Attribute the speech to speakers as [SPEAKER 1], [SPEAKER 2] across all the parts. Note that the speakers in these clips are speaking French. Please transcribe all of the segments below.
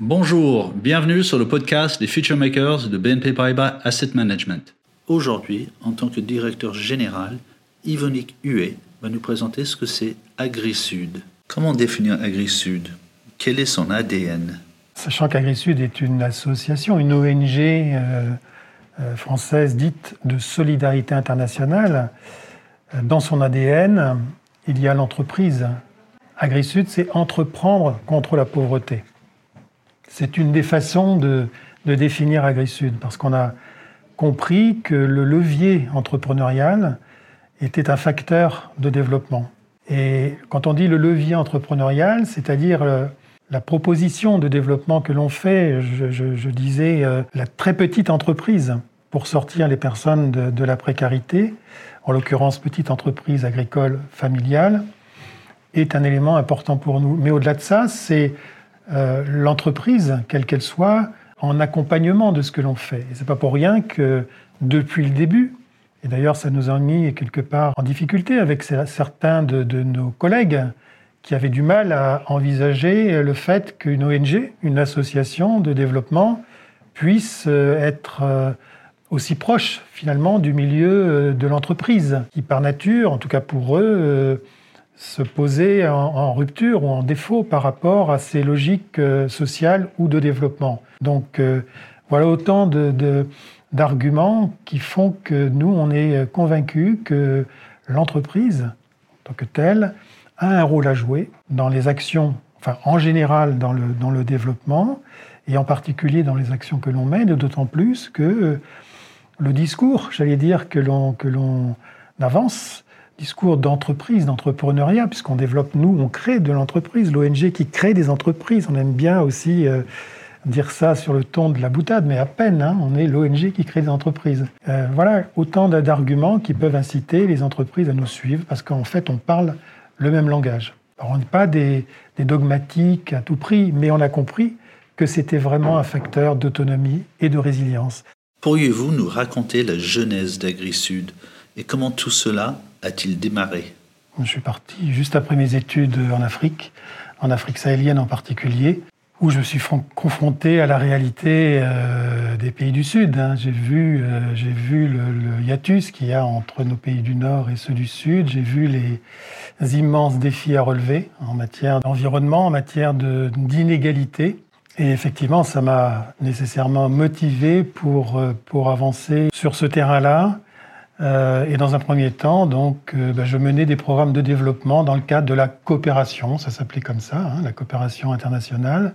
[SPEAKER 1] Bonjour, bienvenue sur le podcast des Future Makers de BNP Paribas Asset Management. Aujourd'hui, en tant que directeur général, Yvonique Huet va nous présenter ce que c'est AgriSud. Comment définir AgriSud Quel est son ADN
[SPEAKER 2] Sachant qu'AgriSud est une association, une ONG euh, euh, française dite de solidarité internationale, euh, dans son ADN, il y a l'entreprise. AgriSud, c'est entreprendre contre la pauvreté. C'est une des façons de, définir AgriSud, parce qu'on a compris que le levier entrepreneurial était un facteur de développement. Et quand on dit le levier entrepreneurial, c'est-à-dire euh, la proposition de développement que l'on fait, je, disais euh, la très petite entreprise pour sortir les personnes de, la précarité, en l'occurrence petite entreprise agricole familiale, est un élément important pour nous. Mais au-delà de ça, c'est euh, l'entreprise, quelle qu'elle soit, en accompagnement de ce que l'on fait. Et c'est pas pour rien que depuis le début, et d'ailleurs ça nous a mis quelque part en difficulté avec certains de, nos collègues qui avaient du mal à envisager le fait qu'une ONG, une association de développement, puisse euh, être euh, aussi proche finalement du milieu de l'entreprise, qui par nature, en tout cas pour eux, se posait en, rupture ou en défaut par rapport à ces logiques sociales ou de développement. Donc voilà autant d'arguments qui font que nous, on est convaincus que l'entreprise, en tant que telle, a un rôle à jouer dans les actions, enfin en général dans le, dans le développement, et en particulier dans les actions que l'on mène, d'autant plus que le discours, j'allais dire, que l'on avance, discours d'entreprise, d'entrepreneuriat, puisqu'on développe, nous, on crée de l'entreprise, l'ONG qui crée des entreprises. On aime bien aussi euh, dire ça sur le ton de la boutade, mais à peine, hein, on est l'ONG qui crée des entreprises. Euh, voilà autant d'arguments qui peuvent inciter les entreprises à nous suivre, parce qu'en fait, on parle le même langage. Alors, on n'est pas des, des dogmatiques à tout prix, mais on a compris que c'était vraiment un facteur d'autonomie et de résilience.
[SPEAKER 1] Pourriez-vous nous raconter la genèse d'AgriSud et comment tout cela a-t-il démarré
[SPEAKER 2] Je suis parti juste après mes études en Afrique, en Afrique sahélienne en particulier, où je me suis confronté à la réalité euh, des pays du Sud. Hein. J'ai vu, euh, vu le, le hiatus qu'il y a entre nos pays du Nord et ceux du Sud. J'ai vu les immenses défis à relever en matière d'environnement, en matière d'inégalité. Et effectivement, ça m'a nécessairement motivé pour, euh, pour avancer sur ce terrain-là. Euh, et dans un premier temps, donc, euh, ben, je menais des programmes de développement dans le cadre de la coopération, ça s'appelait comme ça, hein, la coopération internationale,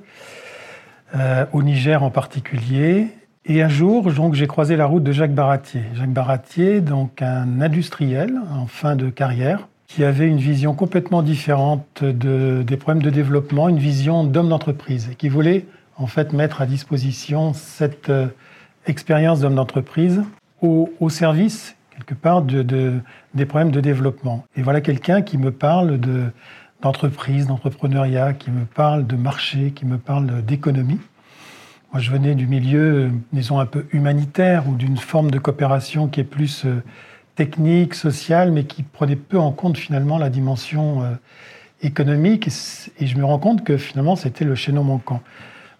[SPEAKER 2] euh, au Niger en particulier. Et un jour, j'ai croisé la route de Jacques Baratier. Jacques Baratier, donc un industriel en fin de carrière, qui avait une vision complètement différente de, des problèmes de développement, une vision d'homme d'entreprise, qui voulait en fait mettre à disposition cette expérience d'homme d'entreprise au, service, quelque part, de, de, des problèmes de développement. Et voilà quelqu'un qui me parle de, d'entreprise, d'entrepreneuriat, qui me parle de marché, qui me parle d'économie. Moi, je venais du milieu, disons, un peu humanitaire ou d'une forme de coopération qui est plus euh, technique, sociale, mais qui prenait peu en compte finalement la dimension euh, économique. Et, je me rends compte que finalement c'était le chaînon manquant.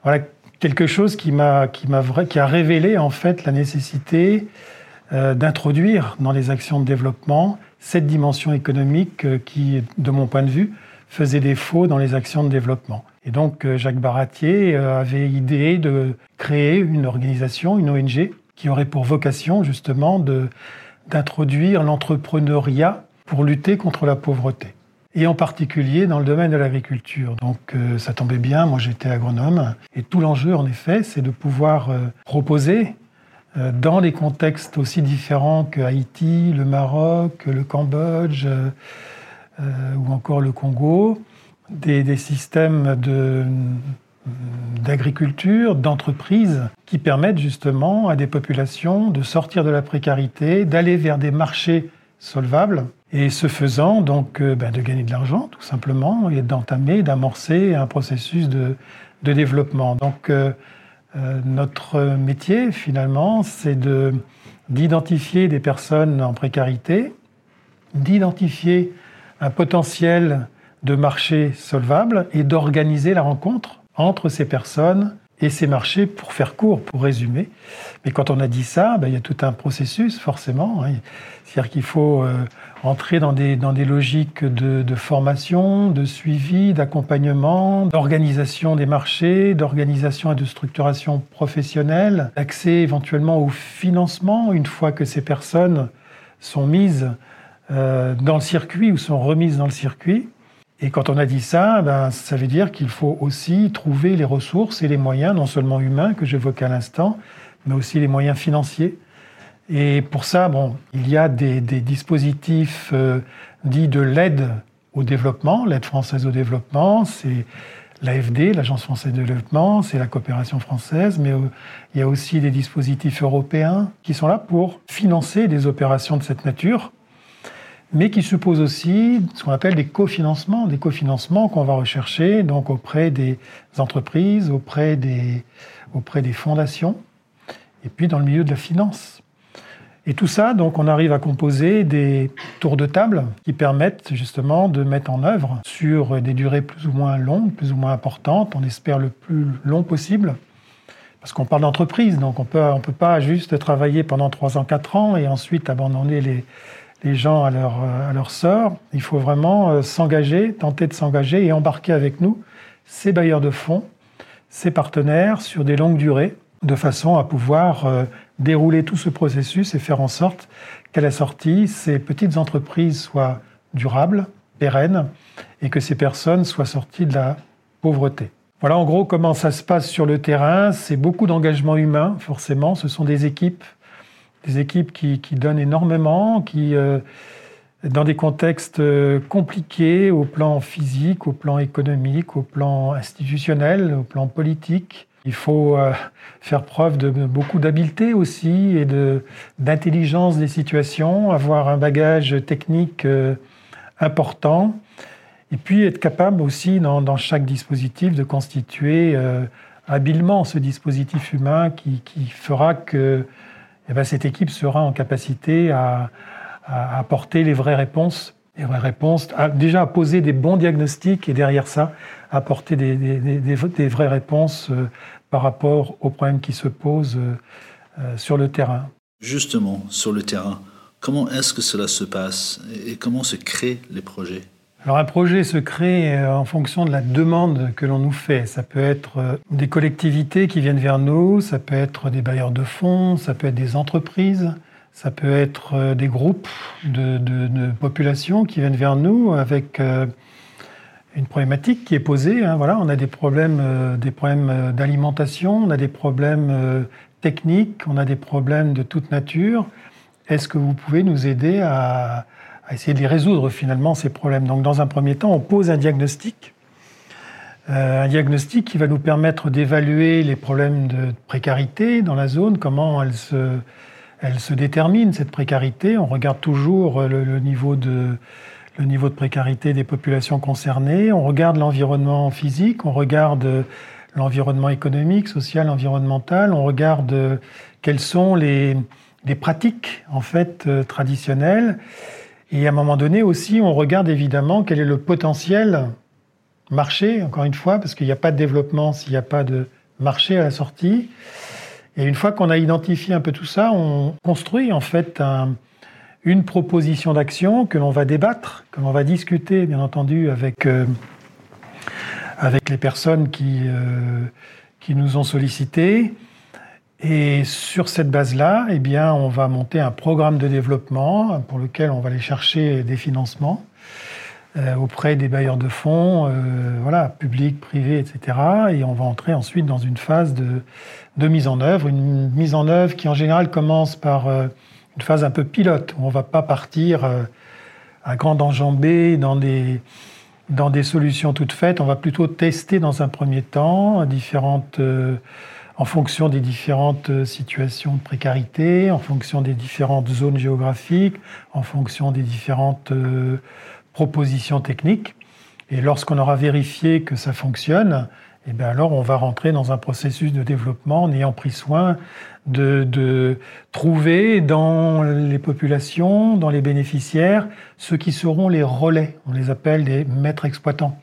[SPEAKER 2] Voilà quelque chose qui m'a qui m'a qui a révélé en fait la nécessité d'introduire dans les actions de développement cette dimension économique euh, qui, de mon point de vue, faisait défaut dans les actions de développement. Et donc Jacques Baratier avait idée de créer une organisation, une ONG, qui aurait pour vocation justement d'introduire l'entrepreneuriat pour lutter contre la pauvreté, et en particulier dans le domaine de l'agriculture. Donc euh, ça tombait bien, moi j'étais agronome, et tout l'enjeu en effet, c'est de pouvoir euh, proposer euh, dans des contextes aussi différents que Haïti, le Maroc, le Cambodge ou encore le Congo, des, systèmes d'agriculture, d'entreprises qui permettent justement à des populations de sortir de la précarité, d'aller vers des marchés solvables et ce faisant donc euh, ben, de gagner de l'argent tout simplement et d'entamer, d'amorcer un processus de, développement. Donc euh, euh, notre métier finalement c'est de d'identifier des personnes en précarité, d'identifier un potentiel de marché solvable et d'organiser la rencontre entre ces personnes et ces marchés, pour faire court, pour résumer. Mais quand on a dit ça, ben, il y a tout un processus, forcément. Hein. C'est-à-dire qu'il faut euh, entrer dans des, dans des logiques de, formation, de suivi, d'accompagnement, d'organisation des marchés, d'organisation et de structuration professionnelle, d'accès éventuellement au financement, une fois que ces personnes sont mises euh, dans le circuit ou sont remises dans le circuit. Et quand on a dit ça, ben, ça veut dire qu'il faut aussi trouver les ressources et les moyens, non seulement humains que j'évoquais à l'instant, mais aussi les moyens financiers. Et pour ça, bon, il y a des, dispositifs euh, dits de l'aide au développement, l'aide française au développement, c'est l'AFD, l'Agence française de développement, c'est la coopération française, mais euh, il y a aussi des dispositifs européens qui sont là pour financer des opérations de cette nature mais qui suppose aussi ce qu'on appelle des cofinancements, des cofinancements qu'on va rechercher donc auprès des entreprises, auprès des, auprès des fondations, et puis dans le milieu de la finance. Et tout ça, donc, on arrive à composer des tours de table qui permettent justement de mettre en œuvre sur des durées plus ou moins longues, plus ou moins importantes, on espère le plus long possible, parce qu'on parle d'entreprise, donc on peut, ne on peut pas juste travailler pendant 3 ans, 4 ans et ensuite abandonner les, les gens à leur, à leur sort. Il faut vraiment euh, s'engager, tenter de s'engager et embarquer avec nous ces bailleurs de fonds, ces partenaires sur des longues durées, de façon à pouvoir euh, dérouler tout ce processus et faire en sorte qu'à la sortie, ces petites entreprises soient durables, pérennes, et que ces personnes soient sorties de la pauvreté. Voilà en gros comment ça se passe sur le terrain. C'est beaucoup d'engagement humain, forcément. Ce sont des équipes des équipes qui, donnent énormément, qui, euh, dans des contextes euh, compliqués au plan physique, au plan économique, au plan institutionnel, au plan politique. Il faut euh, faire preuve de beaucoup d'habileté aussi et d'intelligence des situations, avoir un bagage technique important, et puis être capable aussi dans, chaque dispositif de constituer habilement ce dispositif humain qui, fera que eh ben, cette équipe sera en capacité à, apporter les vraies réponses, vraies réponses, déjà à poser des bons diagnostics et derrière ça, apporter des, vraies réponses euh, par rapport aux problèmes qui se posent euh, euh, sur le terrain.
[SPEAKER 1] Justement, sur le terrain, comment est-ce que cela se passe et comment se créent les projets?
[SPEAKER 2] Alors un projet se crée euh, en fonction de la demande que l'on nous fait. Ça peut être des collectivités qui viennent vers nous, ça peut être des bailleurs de fonds, ça peut être des entreprises, ça peut être des groupes de, de, population qui viennent vers nous avec une problématique qui est posée. Hein. Voilà, on a des problèmes, des problèmes d'alimentation, on a des problèmes techniques, on a des problèmes de toute nature. Est-ce que vous pouvez nous aider à essayer de les résoudre finalement ces problèmes? Donc dans un premier temps, on pose un diagnostic, euh, un diagnostic qui va nous permettre d'évaluer les problèmes de précarité dans la zone, comment elle se, elle se détermine cette précarité. On regarde toujours le, niveau de le niveau de précarité des populations concernées, on regarde l'environnement physique, on regarde l'environnement économique, social, environnemental, on regarde quelles sont les, les pratiques en fait euh, traditionnelles et à un moment donné aussi, on regarde évidemment quel est le potentiel marché, encore une fois, parce qu'il n'y a pas de développement s'il n'y a pas de marché à la sortie. Et une fois qu'on a identifié un peu tout ça, on construit en fait une proposition d'action que l'on va débattre, que l'on va discuter, bien entendu, avec, euh, avec les personnes qui, euh, qui nous ont sollicité. Et sur cette base-là, eh bien, on va monter un programme de développement pour lequel on va aller chercher des financements euh, auprès des bailleurs de fonds, voilà, publics, privés, etc. Et on va entrer ensuite dans une phase de, de, mise en œuvre, une mise en œuvre qui en général commence par une phase un peu pilote, on ne va pas partir euh, à grande enjambée dans des, dans des solutions toutes faites. On va plutôt tester dans un premier temps différentes en fonction des différentes euh, situations de précarité, en fonction des différentes zones géographiques, en fonction des différentes euh, propositions techniques. Et lorsqu'on aura vérifié que ça fonctionne, eh bien alors on va rentrer dans un processus de développement en ayant pris soin de, trouver dans les populations, dans les bénéficiaires, ceux qui seront les relais. On les appelle des maîtres exploitants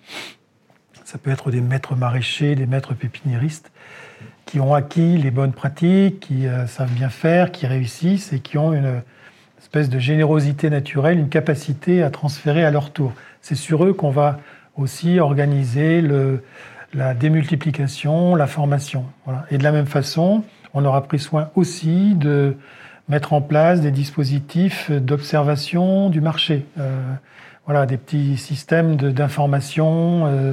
[SPEAKER 2] ça peut être des maîtres maraîchers, des maîtres pépiniéristes, qui ont acquis les bonnes pratiques, qui euh, savent bien faire, qui réussissent et qui ont une espèce de générosité naturelle, une capacité à transférer à leur tour. C'est sur eux qu'on va aussi organiser le, la démultiplication, la formation. Et de la même façon, on aura pris soin aussi de mettre en place des dispositifs d'observation du marché. Euh, voilà, des petits systèmes d'information euh,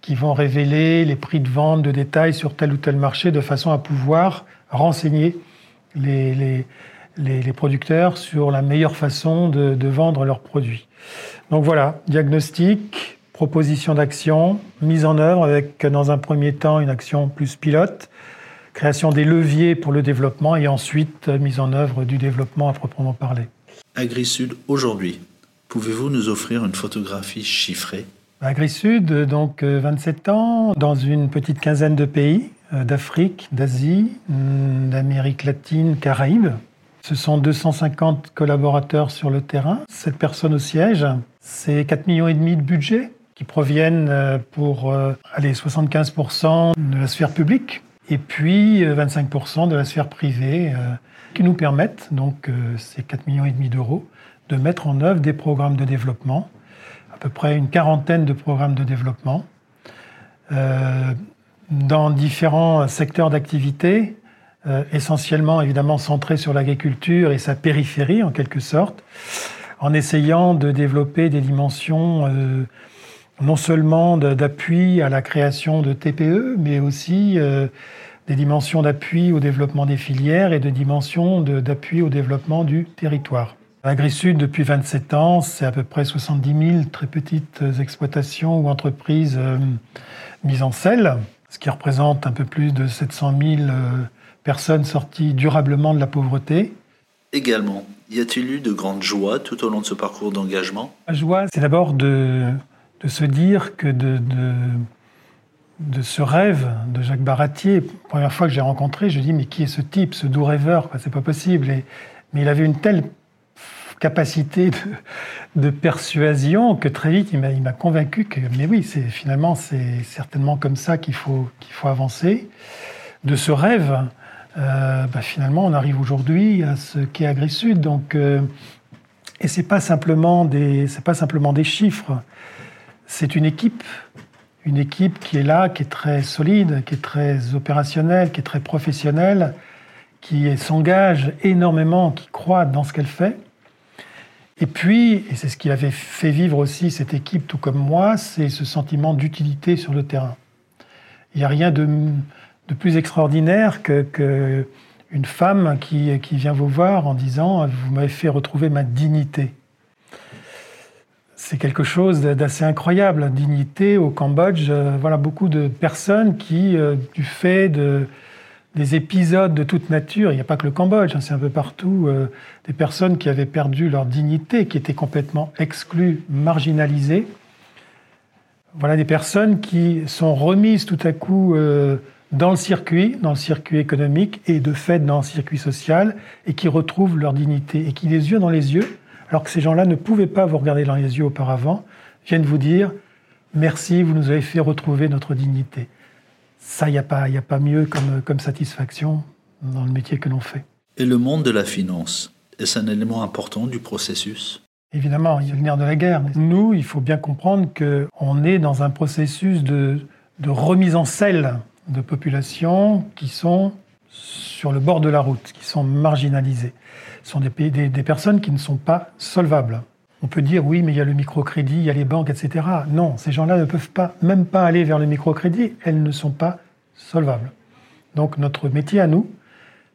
[SPEAKER 2] qui vont révéler les prix de vente de détail sur tel ou tel marché de façon à pouvoir renseigner les, les, les, producteurs sur la meilleure façon de vendre leurs produits. Donc voilà, diagnostic, proposition d'action, mise en œuvre avec dans un premier temps une action plus pilote, création des leviers pour le développement et ensuite mise en œuvre du développement à proprement parler.
[SPEAKER 1] AgriSud aujourd'hui, pouvez-vous nous offrir une photographie chiffrée?
[SPEAKER 2] AgriSud, donc 27 euh, ans, dans une petite quinzaine de pays, euh, d'Afrique, d'Asie, hmm, d'Amérique latine, Caraïbes. Ce sont 250 collaborateurs sur le terrain, 7 personnes au siège. C'est 4 millions de budget qui proviennent euh, pour aller 75% de la sphère publique et puis 25% de la sphère privée qui nous permettent, donc ces 4 millions d'euros, de mettre en œuvre des programmes de développement peu près une quarantaine de programmes de développement euh, dans différents secteurs d'activité, euh, essentiellement évidemment centrés sur l'agriculture et sa périphérie en quelque sorte, en essayant de développer des dimensions euh, non seulement d'appui à la création de TPE, mais aussi des dimensions d'appui au développement des filières et de dimensions d'appui au développement du territoire. AgriSud, depuis 27 ans, c'est à peu près 70 000 très petites exploitations ou entreprises euh, mises en selle, ce qui représente un peu plus de 700 000 euh, personnes sorties durablement de la pauvreté.
[SPEAKER 1] Également, y a-t-il eu de grandes joies tout au long de ce parcours d'engagement?
[SPEAKER 2] La joie, c'est d'abord de, de, se dire que de, de, ce rêve de Jacques Baratier, première fois que j'ai rencontré, je dis mais qui est ce type, ce doux rêveur? C'est pas possible. Mais il avait une telle capacité de, persuasion que très vite il m'a convaincu que mais oui c'est finalement c'est certainement comme ça qu'il faut qu'il faut avancer. De ce rêve euh, bah, finalement on arrive aujourd'hui à ce qu'est AgriSud donc euh, et c'est pas simplement des c'est pas simplement des chiffres c'est une équipe une équipe qui est là qui est très solide qui est très opérationnelle qui est très professionnelle qui s'engage énormément qui croit dans ce qu'elle fait et puis, et c'est ce qui avait fait vivre aussi cette équipe, tout comme moi, c'est ce sentiment d'utilité sur le terrain. Il n'y a rien de, plus extraordinaire que, une femme qui, qui, vient vous voir en disant Vous m'avez fait retrouver ma dignité. C'est quelque chose d'assez incroyable. La dignité au Cambodge, euh, voilà beaucoup de personnes qui, euh, du fait de, des épisodes de toute nature, il n'y a pas que le Cambodge, hein, c'est un peu partout, euh, des personnes qui avaient perdu leur dignité, qui étaient complètement exclues, marginalisées. Voilà des personnes qui sont remises tout à coup dans le circuit, dans le circuit économique et de fait dans le circuit social, et qui retrouvent leur dignité, et qui, les yeux dans les yeux, alors que ces gens-là ne pouvaient pas vous regarder dans les yeux auparavant, viennent vous dire Merci, vous nous avez fait retrouver notre dignité ça, il n'y a, pas, a pas mieux comme, comme satisfaction dans le métier que l'on fait.
[SPEAKER 1] Et le monde de la finance, est-ce un élément important du processus?
[SPEAKER 2] Évidemment, il y a le nerf de la guerre. Nous, il faut bien comprendre qu'on est dans un processus de, de remise en selle de populations qui sont sur le bord de la route, qui sont marginalisées. Ce sont des, des, des personnes qui ne sont pas solvables. On peut dire oui, mais il y a le microcrédit, il y a les banques, etc. Non, ces gens-là ne peuvent pas, même pas aller vers le microcrédit. Elles ne sont pas solvables. Donc notre métier à nous,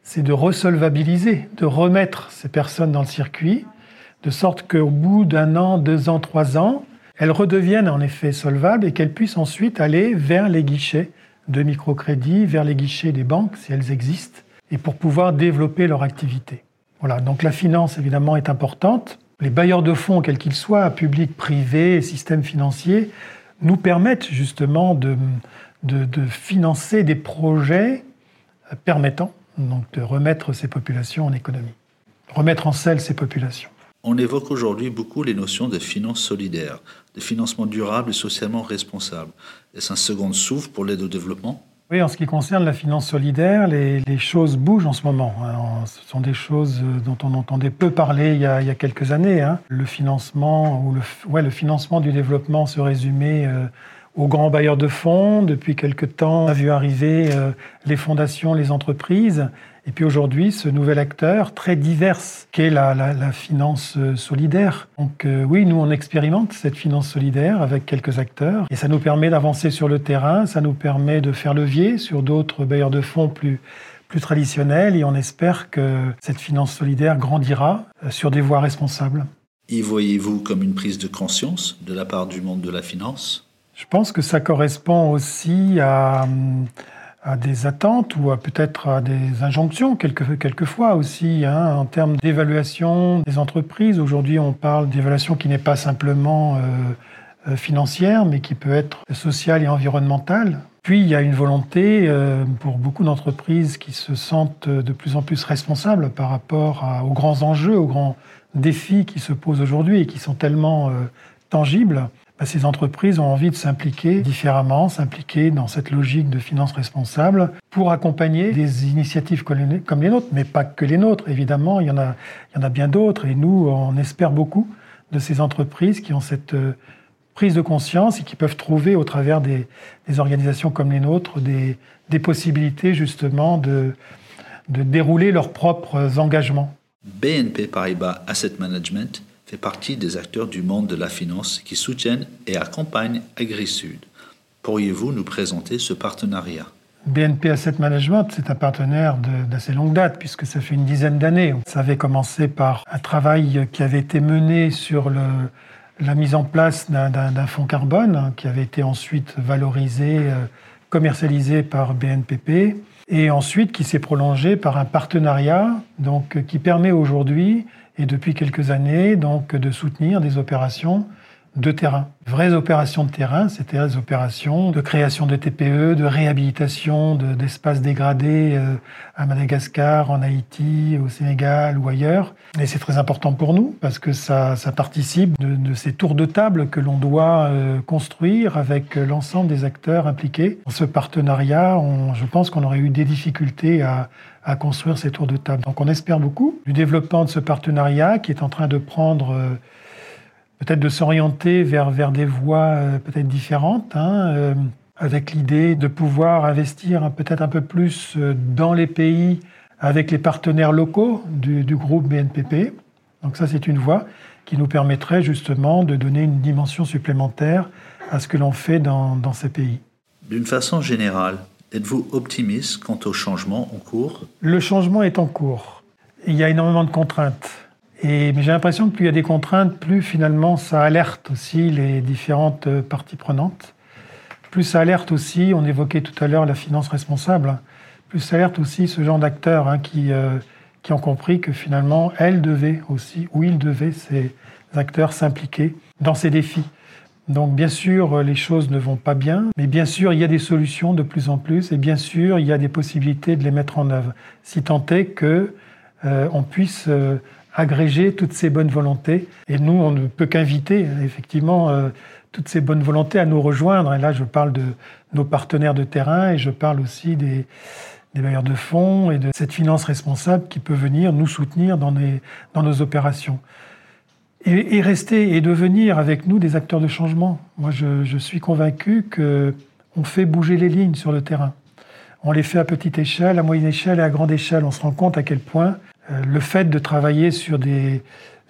[SPEAKER 2] c'est de resolvabiliser, de remettre ces personnes dans le circuit, de sorte qu'au bout d'un an, deux ans, trois ans, elles redeviennent en effet solvables et qu'elles puissent ensuite aller vers les guichets de microcrédit, vers les guichets des banques, si elles existent, et pour pouvoir développer leur activité. Voilà, donc la finance évidemment est importante. Les bailleurs de fonds, quels qu'ils soient, publics, privés, systèmes financiers, nous permettent justement de, de, financer des projets permettant donc de remettre ces populations en économie, remettre en selle ces populations.
[SPEAKER 1] On évoque aujourd'hui beaucoup les notions de finances solidaires, de financement durable et socialement responsable. Est-ce un second souffle pour l'aide au développement?
[SPEAKER 2] Oui, en ce qui concerne la finance solidaire, les, choses bougent en ce moment. Hein. ce sont des choses euh, dont on entendait peu parler il y a, quelques années. Hein. Le financement ou ouais, le financement du développement se résumait euh, aux grands bailleurs de fonds. Depuis quelque temps, on a vu arriver euh, les fondations, les entreprises. Et puis aujourd'hui, ce nouvel acteur très divers qu'est la, la, finance euh, solidaire. Donc euh, oui, nous on expérimente cette finance solidaire avec quelques acteurs et ça nous permet d'avancer sur le terrain, ça nous permet de faire levier sur d'autres bailleurs de fonds plus plus traditionnels et on espère que cette finance solidaire grandira sur des voies responsables.
[SPEAKER 1] Y voyez-vous comme une prise de conscience de la part du monde de la finance?
[SPEAKER 2] Je pense que ça correspond aussi à, des attentes ou peut-être à des injonctions, quelquefois aussi, hein, en termes d'évaluation des entreprises. Aujourd'hui, on parle d'évaluation qui n'est pas simplement euh, euh, financière, mais qui peut être sociale et environnementale. Puis, il y a une volonté euh, pour beaucoup d'entreprises qui se sentent de plus en plus responsables par rapport aux grands enjeux, aux grands défis qui se posent aujourd'hui et qui sont tellement tangibles bah, ces entreprises ont envie de s'impliquer différemment, s'impliquer dans cette logique de finance responsable pour accompagner des initiatives comme les nôtres, mais pas que les nôtres. Évidemment, il y en a, il y en a bien d'autres et nous, on espère beaucoup de ces entreprises qui ont cette euh, prise de conscience et qui peuvent trouver au travers des, organisations comme les nôtres des, des possibilités justement de, de dérouler leurs propres engagements.
[SPEAKER 1] BNP Paribas Asset Management fait partie des acteurs du monde de la finance qui soutiennent et accompagnent AgriSud. Pourriez-vous nous présenter ce partenariat?
[SPEAKER 2] BNP Asset Management, c'est un partenaire d'assez longue date, puisque ça fait une dizaine d'années. Ça avait commencé par un travail qui avait été mené sur la mise en place d'un fonds carbone, hein, qui avait été ensuite valorisé, euh, commercialisé par BNPP, et ensuite qui s'est prolongé par un partenariat donc, qui permet aujourd'hui et depuis quelques années donc de soutenir des opérations de terrain. Vraies opérations de terrain, c'était des opérations de création de TPE, de réhabilitation d'espaces dégradés euh, à Madagascar, en Haïti, au Sénégal ou ailleurs. Et c'est très important pour nous parce que ça, participe de, ces tours de table que l'on doit euh, construire avec l'ensemble des acteurs impliqués. Dans ce partenariat, je pense qu'on aurait eu des difficultés à, à construire ces tours de table. Donc on espère beaucoup du développement de ce partenariat qui est en train de prendre... Euh, peut-être de s'orienter vers, vers des voies euh, peut-être différentes, hein, euh, avec l'idée de pouvoir investir peut-être un peu plus euh, dans les pays avec les partenaires locaux du, du groupe BNPP. Donc ça, c'est une voie qui nous permettrait justement de donner une dimension supplémentaire à ce que l'on fait dans, dans ces pays.
[SPEAKER 1] D'une façon générale, êtes-vous optimiste quant au changement en cours?
[SPEAKER 2] Le changement est en cours. Il y a énormément de contraintes. Et, mais j'ai l'impression que plus il y a des contraintes, plus finalement ça alerte aussi les différentes euh, parties prenantes. Plus ça alerte aussi, on évoquait tout à l'heure la finance responsable, plus ça alerte aussi ce genre d'acteurs hein, qui, euh, qui ont compris que finalement, elles devaient aussi, ou ils devaient, ces acteurs, s'impliquer dans ces défis. Donc bien sûr, les choses ne vont pas bien, mais bien sûr, il y a des solutions de plus en plus, et bien sûr, il y a des possibilités de les mettre en œuvre, si tant est que euh, puisse euh, agréger toutes ces bonnes volontés. Et nous, on ne peut qu'inviter effectivement euh, toutes ces bonnes volontés à nous rejoindre. Et là, je parle de nos partenaires de terrain et je parle aussi des, des bailleurs de fonds et de cette finance responsable qui peut venir nous soutenir dans, nos opérations. Et, rester et devenir avec nous des acteurs de changement. Moi, je, je suis convaincu que on fait bouger les lignes sur le terrain. On les fait à petite échelle, à moyenne échelle et à grande échelle. On se rend compte à quel point le fait de travailler sur des,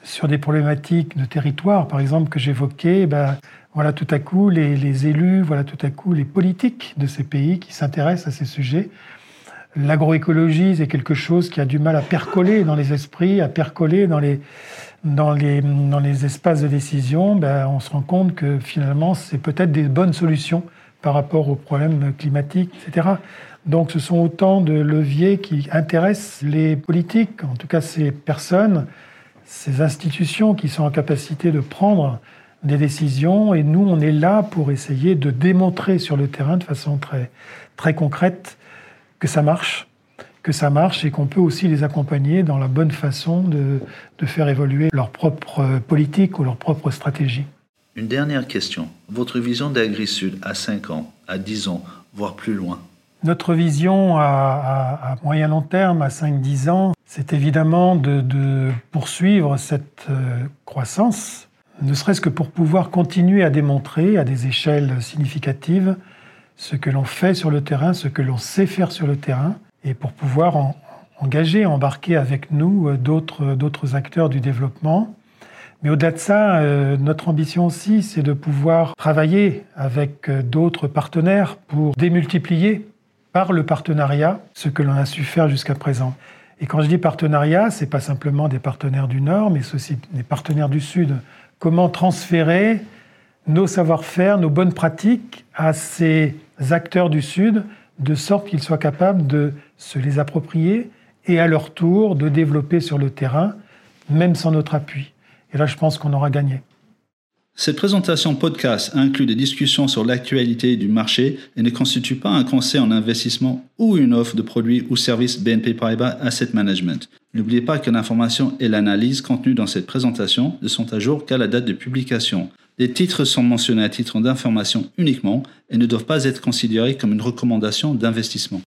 [SPEAKER 2] sur des problématiques de territoire, par exemple, que j'évoquais, ben, voilà tout à coup les, élus, voilà tout à coup les politiques de ces pays qui s'intéressent à ces sujets. L'agroécologie, c'est quelque chose qui a du mal à percoler dans les esprits, à percoler dans les, dans les, dans les espaces de décision. Ben, on se rend compte que finalement, c'est peut-être des bonnes solutions par rapport aux problèmes climatiques, etc. Donc ce sont autant de leviers qui intéressent les politiques, en tout cas ces personnes, ces institutions qui sont en capacité de prendre des décisions. Et nous, on est là pour essayer de démontrer sur le terrain de façon très, très concrète que ça marche, que ça marche et qu'on peut aussi les accompagner dans la bonne façon de, de faire évoluer leur propre politique ou leur propre stratégie.
[SPEAKER 1] Une dernière question. Votre vision d'AgriSud à 5 ans, à 10 ans, voire plus loin
[SPEAKER 2] Notre vision à, moyen long terme, à 5-10 ans, c'est évidemment de, poursuivre cette croissance, ne serait-ce que pour pouvoir continuer à démontrer à des échelles significatives ce que l'on fait sur le terrain, ce que l'on sait faire sur le terrain, et pour pouvoir engager, embarquer avec nous euh, d'autres acteurs du développement. Mais au-delà de ça, euh, notre ambition aussi, c'est de pouvoir travailler avec euh, d'autres partenaires pour démultiplier par le partenariat ce que l'on a su faire jusqu'à présent. Et quand je dis partenariat, c'est pas simplement des partenaires du Nord, mais aussi des partenaires du Sud. Comment transférer nos savoir-faire, nos bonnes pratiques à ces acteurs du Sud, de sorte qu'ils soient capables de se les approprier et à leur tour de développer sur le terrain, même sans notre appui. Et là, je pense qu'on aura gagné.
[SPEAKER 1] Cette présentation podcast inclut des discussions sur l'actualité du marché et ne constitue pas un conseil en investissement ou une offre de produits ou services BNP Paribas Asset Management. N'oubliez pas que l'information et l'analyse contenues dans cette présentation ne sont à jour qu'à la date de publication. Les titres sont mentionnés à titre d'information uniquement et ne doivent pas être considérés comme une recommandation d'investissement.